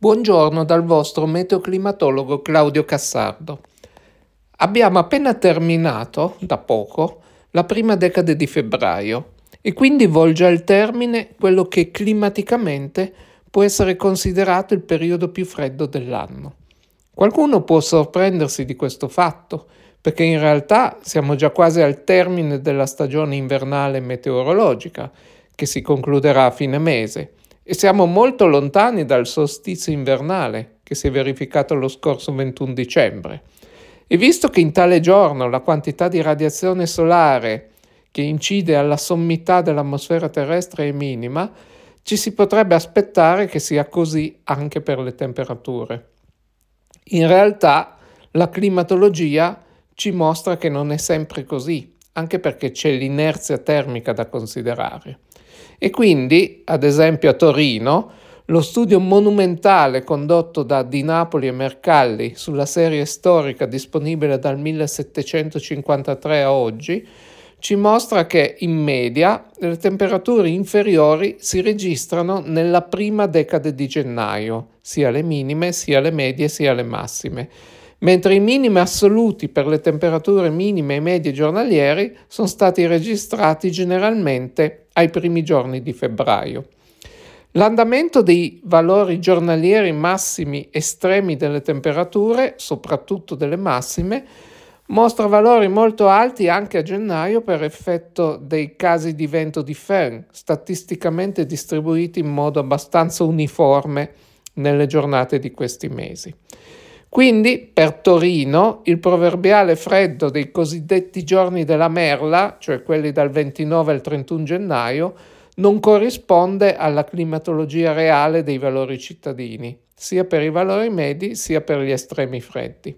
Buongiorno dal vostro meteoclimatologo Claudio Cassardo. Abbiamo appena terminato, da poco, la prima decade di febbraio e quindi volge al termine quello che climaticamente può essere considerato il periodo più freddo dell'anno. Qualcuno può sorprendersi di questo fatto, perché in realtà siamo già quasi al termine della stagione invernale meteorologica, che si concluderà a fine mese e siamo molto lontani dal solstizio invernale che si è verificato lo scorso 21 dicembre. E visto che in tale giorno la quantità di radiazione solare che incide alla sommità dell'atmosfera terrestre è minima, ci si potrebbe aspettare che sia così anche per le temperature. In realtà la climatologia ci mostra che non è sempre così, anche perché c'è l'inerzia termica da considerare. E quindi, ad esempio a Torino, lo studio monumentale condotto da Di Napoli e Mercalli sulla serie storica disponibile dal 1753 a oggi ci mostra che in media le temperature inferiori si registrano nella prima decade di gennaio, sia le minime, sia le medie, sia le massime. Mentre i minimi assoluti per le temperature minime e medie giornalieri sono stati registrati generalmente ai primi giorni di febbraio. L'andamento dei valori giornalieri massimi estremi delle temperature, soprattutto delle massime, mostra valori molto alti anche a gennaio per effetto dei casi di vento di Fern, statisticamente distribuiti in modo abbastanza uniforme nelle giornate di questi mesi. Quindi per Torino il proverbiale freddo dei cosiddetti giorni della merla, cioè quelli dal 29 al 31 gennaio, non corrisponde alla climatologia reale dei valori cittadini, sia per i valori medi sia per gli estremi freddi.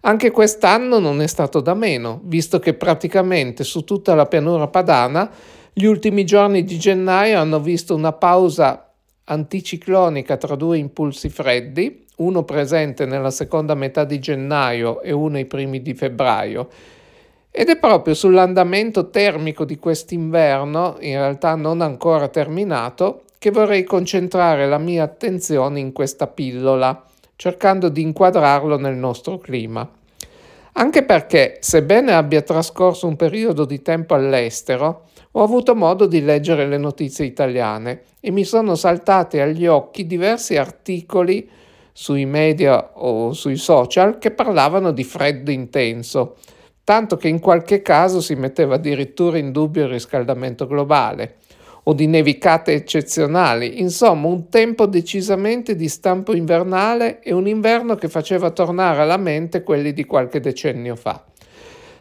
Anche quest'anno non è stato da meno, visto che praticamente su tutta la pianura padana gli ultimi giorni di gennaio hanno visto una pausa anticiclonica tra due impulsi freddi, uno presente nella seconda metà di gennaio e uno ai primi di febbraio. Ed è proprio sull'andamento termico di quest'inverno, in realtà non ancora terminato, che vorrei concentrare la mia attenzione in questa pillola, cercando di inquadrarlo nel nostro clima. Anche perché, sebbene abbia trascorso un periodo di tempo all'estero, ho avuto modo di leggere le notizie italiane e mi sono saltate agli occhi diversi articoli sui media o sui social che parlavano di freddo intenso, tanto che in qualche caso si metteva addirittura in dubbio il riscaldamento globale o di nevicate eccezionali, insomma un tempo decisamente di stampo invernale e un inverno che faceva tornare alla mente quelli di qualche decennio fa.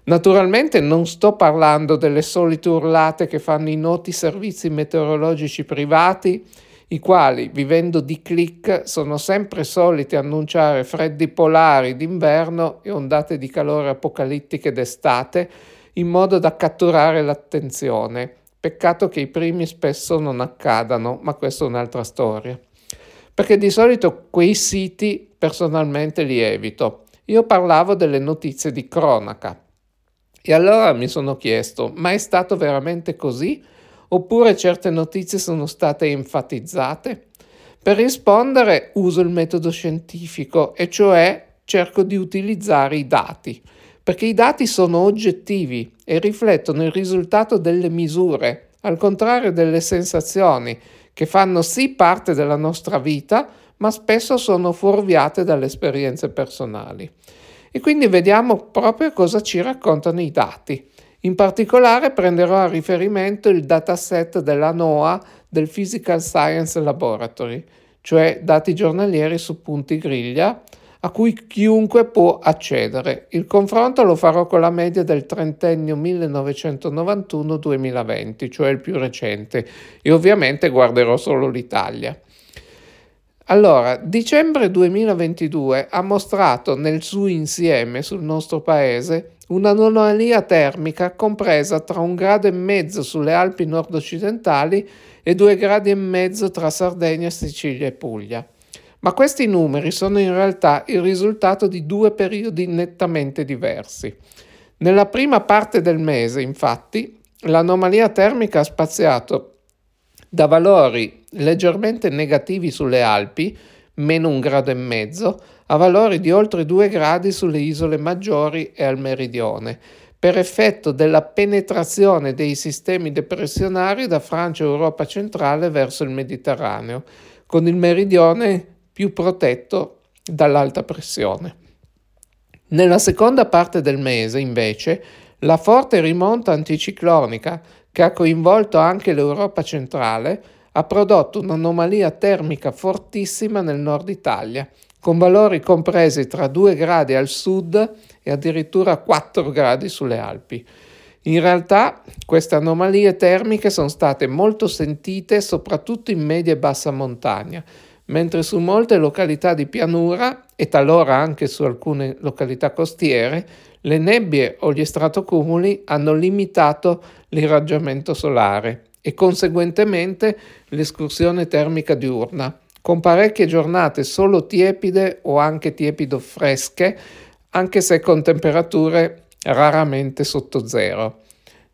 Naturalmente non sto parlando delle solite urlate che fanno i noti servizi meteorologici privati i quali, vivendo di click, sono sempre soliti annunciare freddi polari d'inverno e ondate di calore apocalittiche d'estate, in modo da catturare l'attenzione. Peccato che i primi spesso non accadano, ma questa è un'altra storia. Perché di solito quei siti personalmente li evito. Io parlavo delle notizie di cronaca. E allora mi sono chiesto, ma è stato veramente così? oppure certe notizie sono state enfatizzate? Per rispondere uso il metodo scientifico e cioè cerco di utilizzare i dati, perché i dati sono oggettivi e riflettono il risultato delle misure, al contrario delle sensazioni, che fanno sì parte della nostra vita, ma spesso sono fuorviate dalle esperienze personali. E quindi vediamo proprio cosa ci raccontano i dati. In particolare prenderò a riferimento il dataset della NOAA del Physical Science Laboratory, cioè dati giornalieri su punti griglia, a cui chiunque può accedere. Il confronto lo farò con la media del trentennio 1991-2020, cioè il più recente, e ovviamente guarderò solo l'Italia. Allora, dicembre 2022 ha mostrato nel suo insieme sul nostro paese un'anomalia termica compresa tra un grado e mezzo sulle Alpi nord-occidentali e due gradi e mezzo tra Sardegna, Sicilia e Puglia. Ma questi numeri sono in realtà il risultato di due periodi nettamente diversi. Nella prima parte del mese, infatti, l'anomalia termica ha spaziato da valori leggermente negativi sulle Alpi, meno un grado e mezzo, a valori di oltre 2 gradi sulle isole maggiori e al meridione, per effetto della penetrazione dei sistemi depressionari da Francia e Europa centrale verso il Mediterraneo, con il meridione più protetto dall'alta pressione. Nella seconda parte del mese, invece, la forte rimonta anticiclonica, che ha coinvolto anche l'Europa centrale, ha prodotto un'anomalia termica fortissima nel nord Italia, con valori compresi tra 2 gradi al sud e addirittura 4 gradi sulle Alpi. In realtà queste anomalie termiche sono state molto sentite soprattutto in media e bassa montagna, mentre su molte località di pianura e talora anche su alcune località costiere le nebbie o gli stratocumuli hanno limitato l'irraggiamento solare e conseguentemente l'escursione termica diurna, con parecchie giornate solo tiepide o anche tiepido fresche, anche se con temperature raramente sotto zero.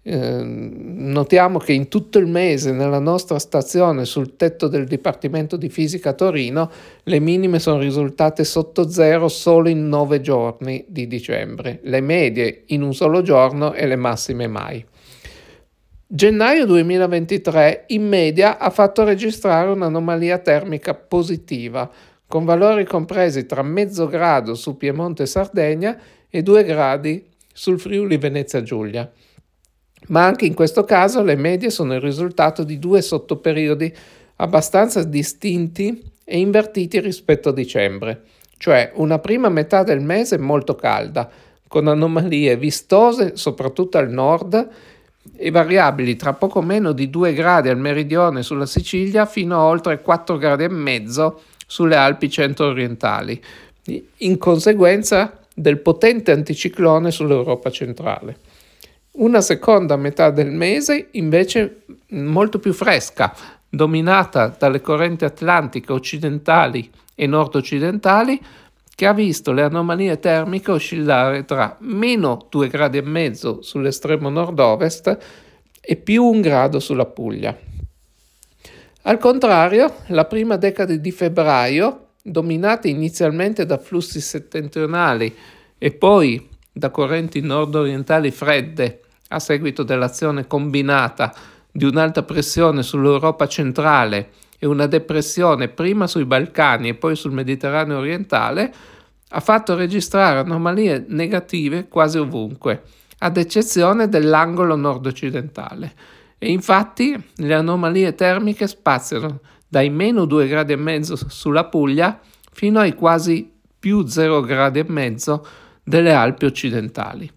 Ehm, notiamo che in tutto il mese nella nostra stazione sul tetto del Dipartimento di Fisica Torino le minime sono risultate sotto zero solo in nove giorni di dicembre, le medie in un solo giorno e le massime mai. Gennaio 2023 in media ha fatto registrare un'anomalia termica positiva, con valori compresi tra mezzo grado su Piemonte e Sardegna e due gradi sul Friuli Venezia Giulia ma anche in questo caso le medie sono il risultato di due sottoperiodi abbastanza distinti e invertiti rispetto a dicembre, cioè una prima metà del mese molto calda, con anomalie vistose soprattutto al nord e variabili tra poco meno di 2 gradi al meridione sulla Sicilia fino a oltre 4 gradi e mezzo sulle Alpi centro-orientali, in conseguenza del potente anticiclone sull'Europa centrale. Una seconda metà del mese invece molto più fresca, dominata dalle correnti atlantiche occidentali e nord-occidentali, che ha visto le anomalie termiche oscillare tra meno 2 gradi e mezzo sull'estremo nord-ovest e più un grado sulla Puglia. Al contrario, la prima decade di febbraio, dominata inizialmente da flussi settentrionali e poi da correnti nord-orientali fredde a seguito dell'azione combinata di un'alta pressione sull'Europa centrale e una depressione prima sui Balcani e poi sul Mediterraneo orientale, ha fatto registrare anomalie negative quasi ovunque, ad eccezione dell'angolo nord-occidentale. E infatti le anomalie termiche spaziano dai meno 2 gradi e mezzo sulla Puglia fino ai quasi più 0 gradi e mezzo delle Alpi occidentali.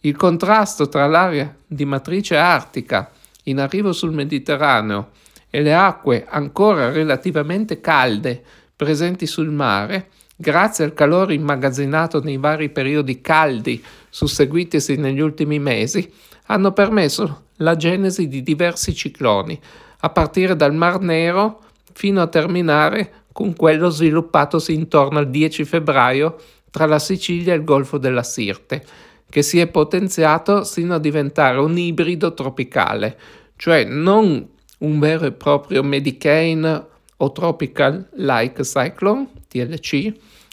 Il contrasto tra l'aria di matrice artica in arrivo sul Mediterraneo e le acque ancora relativamente calde presenti sul mare, grazie al calore immagazzinato nei vari periodi caldi susseguitisi negli ultimi mesi, hanno permesso la genesi di diversi cicloni, a partire dal Mar Nero fino a terminare con quello sviluppatosi intorno al 10 febbraio tra la Sicilia e il Golfo della Sirte, che si è potenziato sino a diventare un ibrido tropicale, cioè non un vero e proprio Medicane o Tropical Like Cyclone, TLC,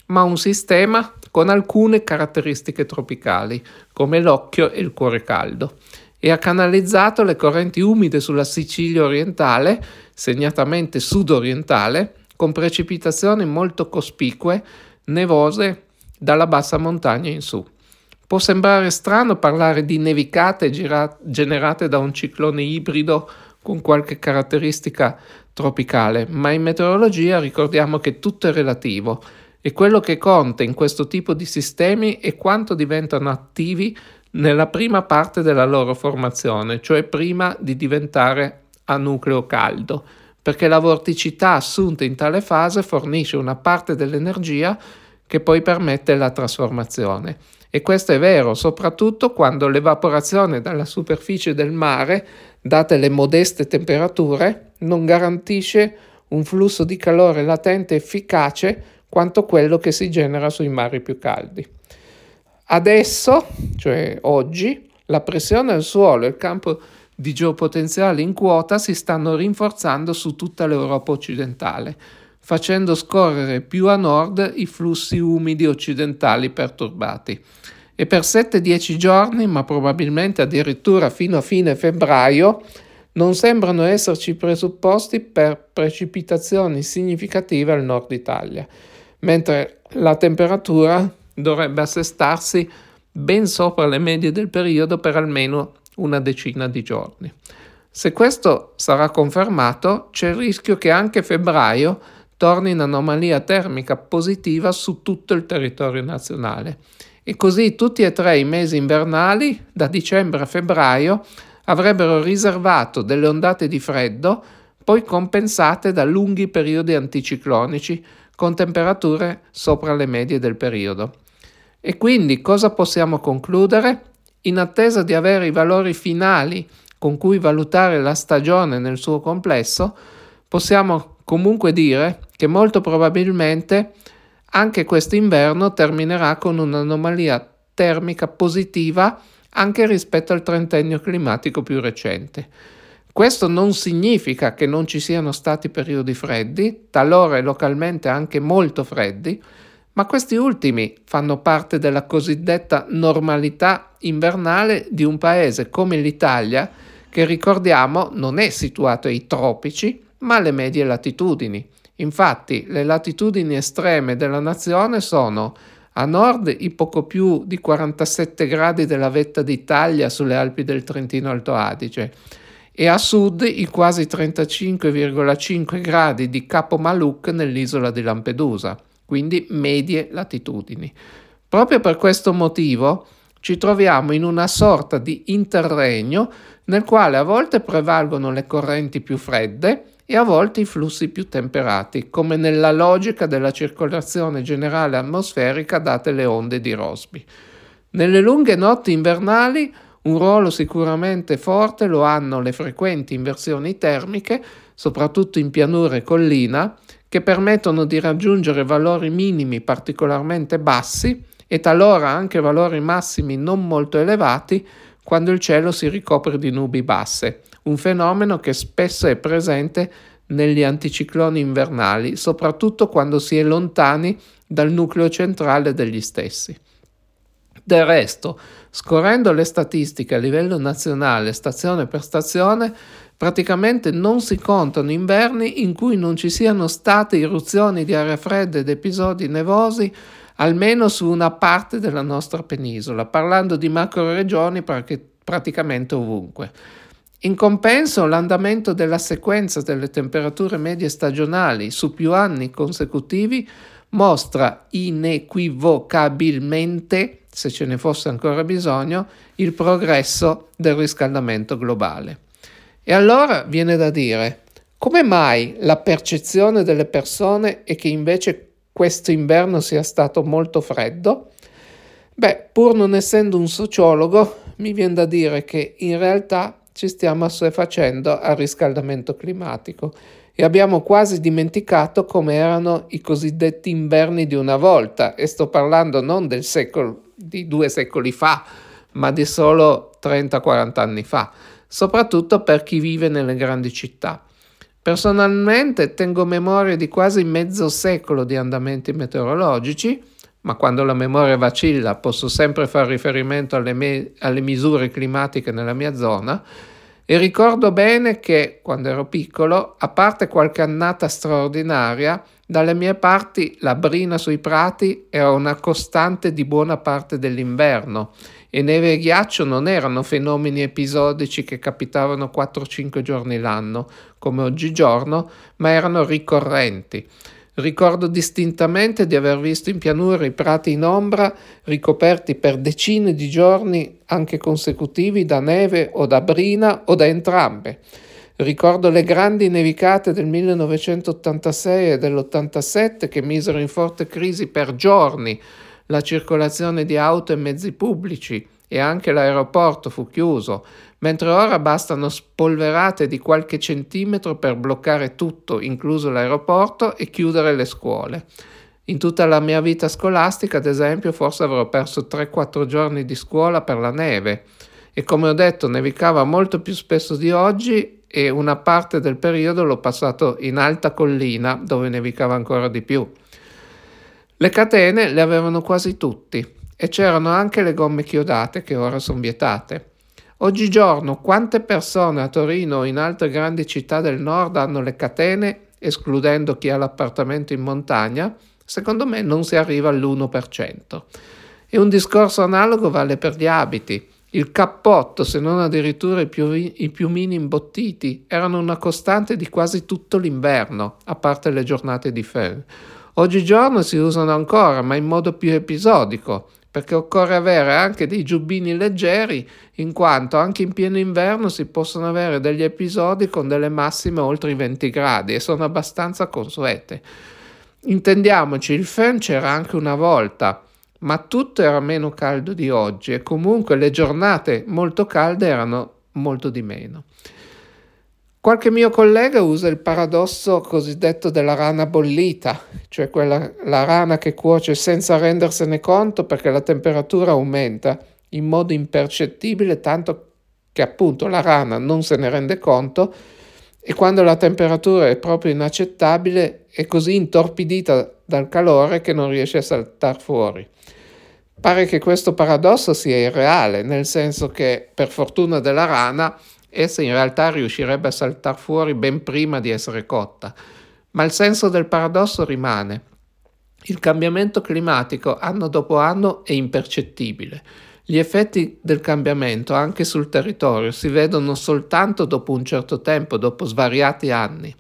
ma un sistema con alcune caratteristiche tropicali, come l'occhio e il cuore caldo, e ha canalizzato le correnti umide sulla Sicilia orientale, segnatamente sud-orientale, con precipitazioni molto cospicue, nevose dalla bassa montagna in su. Può sembrare strano parlare di nevicate gira- generate da un ciclone ibrido con qualche caratteristica tropicale, ma in meteorologia ricordiamo che tutto è relativo e quello che conta in questo tipo di sistemi è quanto diventano attivi nella prima parte della loro formazione, cioè prima di diventare a nucleo caldo, perché la vorticità assunta in tale fase fornisce una parte dell'energia che poi permette la trasformazione. E questo è vero soprattutto quando l'evaporazione dalla superficie del mare, date le modeste temperature, non garantisce un flusso di calore latente efficace quanto quello che si genera sui mari più caldi. Adesso, cioè oggi, la pressione al suolo e il campo di geopotenziale in quota si stanno rinforzando su tutta l'Europa occidentale, facendo scorrere più a nord i flussi umidi occidentali perturbati. E per 7-10 giorni, ma probabilmente addirittura fino a fine febbraio, non sembrano esserci presupposti per precipitazioni significative al nord Italia, mentre la temperatura dovrebbe assestarsi ben sopra le medie del periodo per almeno una decina di giorni. Se questo sarà confermato, c'è il rischio che anche febbraio torni in anomalia termica positiva su tutto il territorio nazionale. E così tutti e tre i mesi invernali, da dicembre a febbraio, avrebbero riservato delle ondate di freddo, poi compensate da lunghi periodi anticiclonici con temperature sopra le medie del periodo. E quindi cosa possiamo concludere? In attesa di avere i valori finali con cui valutare la stagione nel suo complesso, possiamo comunque dire che molto probabilmente anche quest'inverno terminerà con un'anomalia termica positiva anche rispetto al trentennio climatico più recente. Questo non significa che non ci siano stati periodi freddi, talora e localmente anche molto freddi, ma questi ultimi fanno parte della cosiddetta normalità invernale di un paese come l'Italia, che ricordiamo non è situato ai tropici, ma alle medie latitudini. Infatti, le latitudini estreme della nazione sono a nord i poco più di 47 gradi della vetta d'Italia sulle Alpi del Trentino Alto Adige e a sud i quasi 35,5 gradi di Capo Maluk nell'isola di Lampedusa, quindi medie latitudini. Proprio per questo motivo ci troviamo in una sorta di interregno nel quale a volte prevalgono le correnti più fredde e a volte i flussi più temperati, come nella logica della circolazione generale atmosferica date le onde di Rossby. Nelle lunghe notti invernali un ruolo sicuramente forte lo hanno le frequenti inversioni termiche, soprattutto in pianura e collina, che permettono di raggiungere valori minimi particolarmente bassi e talora anche valori massimi non molto elevati quando il cielo si ricopre di nubi basse, un fenomeno che spesso è presente negli anticicloni invernali, soprattutto quando si è lontani dal nucleo centrale degli stessi. Del resto, scorrendo le statistiche a livello nazionale, stazione per stazione, praticamente non si contano inverni in cui non ci siano state irruzioni di aria fredda ed episodi nevosi almeno su una parte della nostra penisola, parlando di macro regioni praticamente ovunque. In compenso, l'andamento della sequenza delle temperature medie stagionali su più anni consecutivi mostra inequivocabilmente, se ce ne fosse ancora bisogno, il progresso del riscaldamento globale. E allora viene da dire, come mai la percezione delle persone è che invece questo inverno sia stato molto freddo? Beh, pur non essendo un sociologo, mi viene da dire che in realtà ci stiamo assuefacendo al riscaldamento climatico e abbiamo quasi dimenticato come erano i cosiddetti inverni di una volta e sto parlando non del secolo di due secoli fa, ma di solo 30-40 anni fa, soprattutto per chi vive nelle grandi città. Personalmente tengo memoria di quasi mezzo secolo di andamenti meteorologici, ma quando la memoria vacilla posso sempre fare riferimento alle, me- alle misure climatiche nella mia zona e ricordo bene che quando ero piccolo, a parte qualche annata straordinaria, dalle mie parti la brina sui prati era una costante di buona parte dell'inverno e neve e ghiaccio non erano fenomeni episodici che capitavano 4-5 giorni l'anno, come oggigiorno, ma erano ricorrenti. Ricordo distintamente di aver visto in pianura i prati in ombra ricoperti per decine di giorni anche consecutivi da neve o da brina o da entrambe. Ricordo le grandi nevicate del 1986 e dell'87 che misero in forte crisi per giorni la circolazione di auto e mezzi pubblici e anche l'aeroporto fu chiuso, mentre ora bastano spolverate di qualche centimetro per bloccare tutto, incluso l'aeroporto, e chiudere le scuole. In tutta la mia vita scolastica, ad esempio, forse avrò perso 3-4 giorni di scuola per la neve e come ho detto nevicava molto più spesso di oggi e una parte del periodo l'ho passato in alta collina dove nevicava ancora di più. Le catene le avevano quasi tutti e c'erano anche le gomme chiodate che ora sono vietate. Oggigiorno quante persone a Torino o in altre grandi città del nord hanno le catene, escludendo chi ha l'appartamento in montagna? Secondo me non si arriva all'1%. E un discorso analogo vale per gli abiti. Il cappotto, se non addirittura i, piumi, i piumini imbottiti, erano una costante di quasi tutto l'inverno, a parte le giornate di febbre. Oggigiorno si usano ancora, ma in modo più episodico, perché occorre avere anche dei giubbini leggeri, in quanto anche in pieno inverno si possono avere degli episodi con delle massime oltre i 20 gradi e sono abbastanza consuete. Intendiamoci, il fan c'era anche una volta, ma tutto era meno caldo di oggi e comunque le giornate molto calde erano molto di meno. Qualche mio collega usa il paradosso cosiddetto della rana bollita, cioè quella, la rana che cuoce senza rendersene conto perché la temperatura aumenta in modo impercettibile, tanto che appunto la rana non se ne rende conto e quando la temperatura è proprio inaccettabile è così intorpidita dal calore che non riesce a saltare fuori. Pare che questo paradosso sia irreale, nel senso che per fortuna della rana essa in realtà riuscirebbe a saltare fuori ben prima di essere cotta. Ma il senso del paradosso rimane. Il cambiamento climatico anno dopo anno è impercettibile. Gli effetti del cambiamento anche sul territorio si vedono soltanto dopo un certo tempo, dopo svariati anni.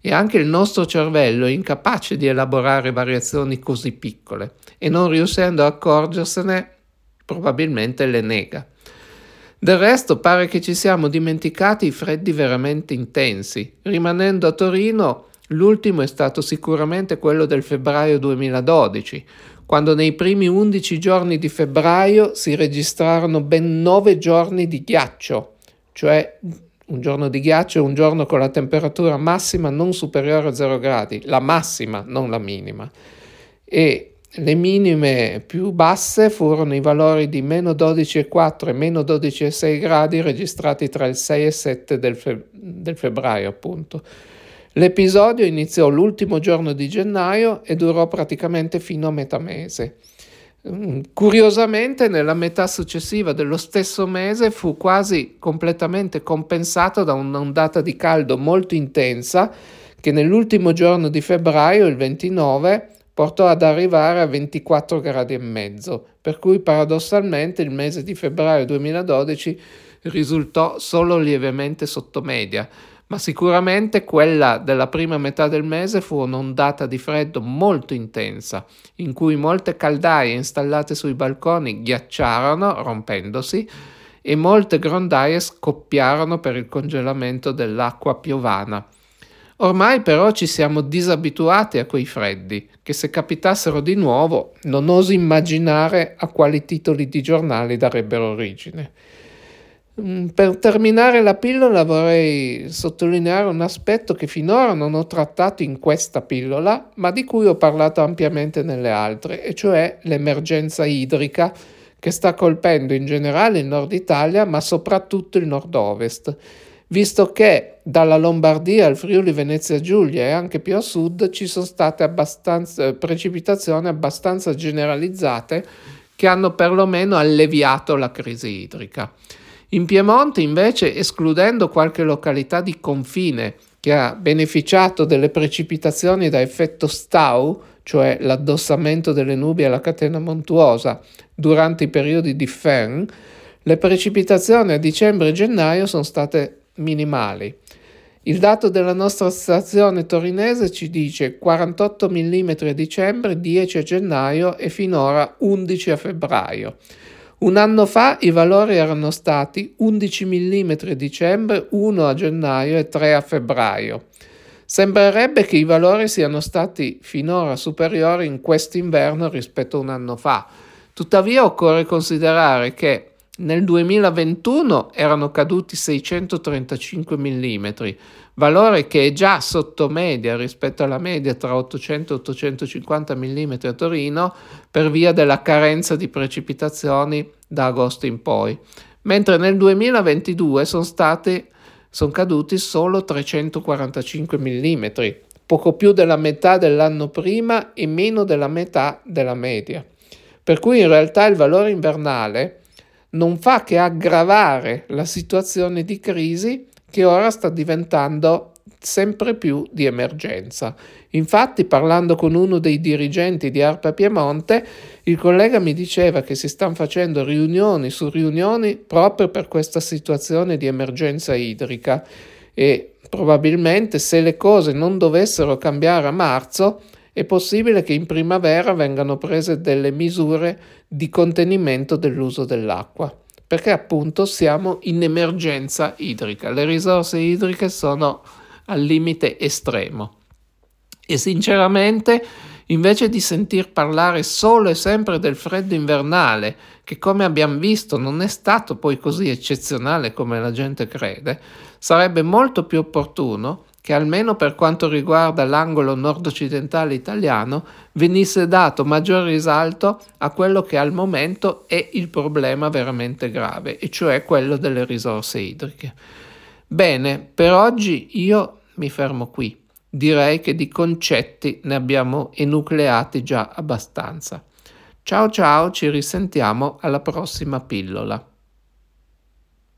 E anche il nostro cervello è incapace di elaborare variazioni così piccole e non riuscendo a accorgersene probabilmente le nega. Del resto pare che ci siamo dimenticati i freddi veramente intensi. Rimanendo a Torino, l'ultimo è stato sicuramente quello del febbraio 2012, quando nei primi 11 giorni di febbraio si registrarono ben 9 giorni di ghiaccio, cioè un giorno di ghiaccio è un giorno con la temperatura massima non superiore a 0 gradi, la massima, non la minima. E le minime più basse furono i valori di meno 12,4 e meno 12,6 gradi registrati tra il 6 e 7 del, fe- del febbraio, appunto. L'episodio iniziò l'ultimo giorno di gennaio e durò praticamente fino a metà mese. Mm, curiosamente, nella metà successiva dello stesso mese fu quasi completamente compensato da un'ondata di caldo molto intensa che nell'ultimo giorno di febbraio, il 29, portò ad arrivare a 24 gradi e mezzo, per cui paradossalmente il mese di febbraio 2012 risultò solo lievemente sotto media, ma sicuramente quella della prima metà del mese fu un'ondata di freddo molto intensa, in cui molte caldaie installate sui balconi ghiacciarono, rompendosi, e molte grondaie scoppiarono per il congelamento dell'acqua piovana. Ormai però ci siamo disabituati a quei freddi, che se capitassero di nuovo non oso immaginare a quali titoli di giornali darebbero origine. Mm, per terminare la pillola vorrei sottolineare un aspetto che finora non ho trattato in questa pillola, ma di cui ho parlato ampiamente nelle altre, e cioè l'emergenza idrica che sta colpendo in generale il nord Italia, ma soprattutto il nord-ovest visto che dalla Lombardia al Friuli Venezia Giulia e anche più a sud ci sono state abbastanza, precipitazioni abbastanza generalizzate che hanno perlomeno alleviato la crisi idrica. In Piemonte invece, escludendo qualche località di confine che ha beneficiato delle precipitazioni da effetto Stau, cioè l'addossamento delle nubi alla catena montuosa durante i periodi di Fern, le precipitazioni a dicembre e gennaio sono state minimali. Il dato della nostra stazione torinese ci dice 48 mm a dicembre, 10 a gennaio e finora 11 a febbraio. Un anno fa i valori erano stati 11 mm a dicembre, 1 a gennaio e 3 a febbraio. Sembrerebbe che i valori siano stati finora superiori in quest'inverno rispetto a un anno fa. Tuttavia occorre considerare che nel 2021 erano caduti 635 mm, valore che è già sotto media rispetto alla media tra 800 e 850 mm a Torino per via della carenza di precipitazioni da agosto in poi, mentre nel 2022 sono stati sono caduti solo 345 mm, poco più della metà dell'anno prima e meno della metà della media. Per cui in realtà il valore invernale non fa che aggravare la situazione di crisi che ora sta diventando sempre più di emergenza. Infatti, parlando con uno dei dirigenti di ARPA Piemonte, il collega mi diceva che si stanno facendo riunioni su riunioni proprio per questa situazione di emergenza idrica e probabilmente se le cose non dovessero cambiare a marzo, è possibile che in primavera vengano prese delle misure di contenimento dell'uso dell'acqua perché appunto siamo in emergenza idrica, le risorse idriche sono al limite estremo. E sinceramente, invece di sentir parlare solo e sempre del freddo invernale, che come abbiamo visto non è stato poi così eccezionale come la gente crede, sarebbe molto più opportuno che almeno per quanto riguarda l'angolo nord-occidentale italiano venisse dato maggior risalto a quello che al momento è il problema veramente grave, e cioè quello delle risorse idriche. Bene, per oggi io mi fermo qui. Direi che di concetti ne abbiamo enucleati già abbastanza. Ciao ciao, ci risentiamo alla prossima pillola.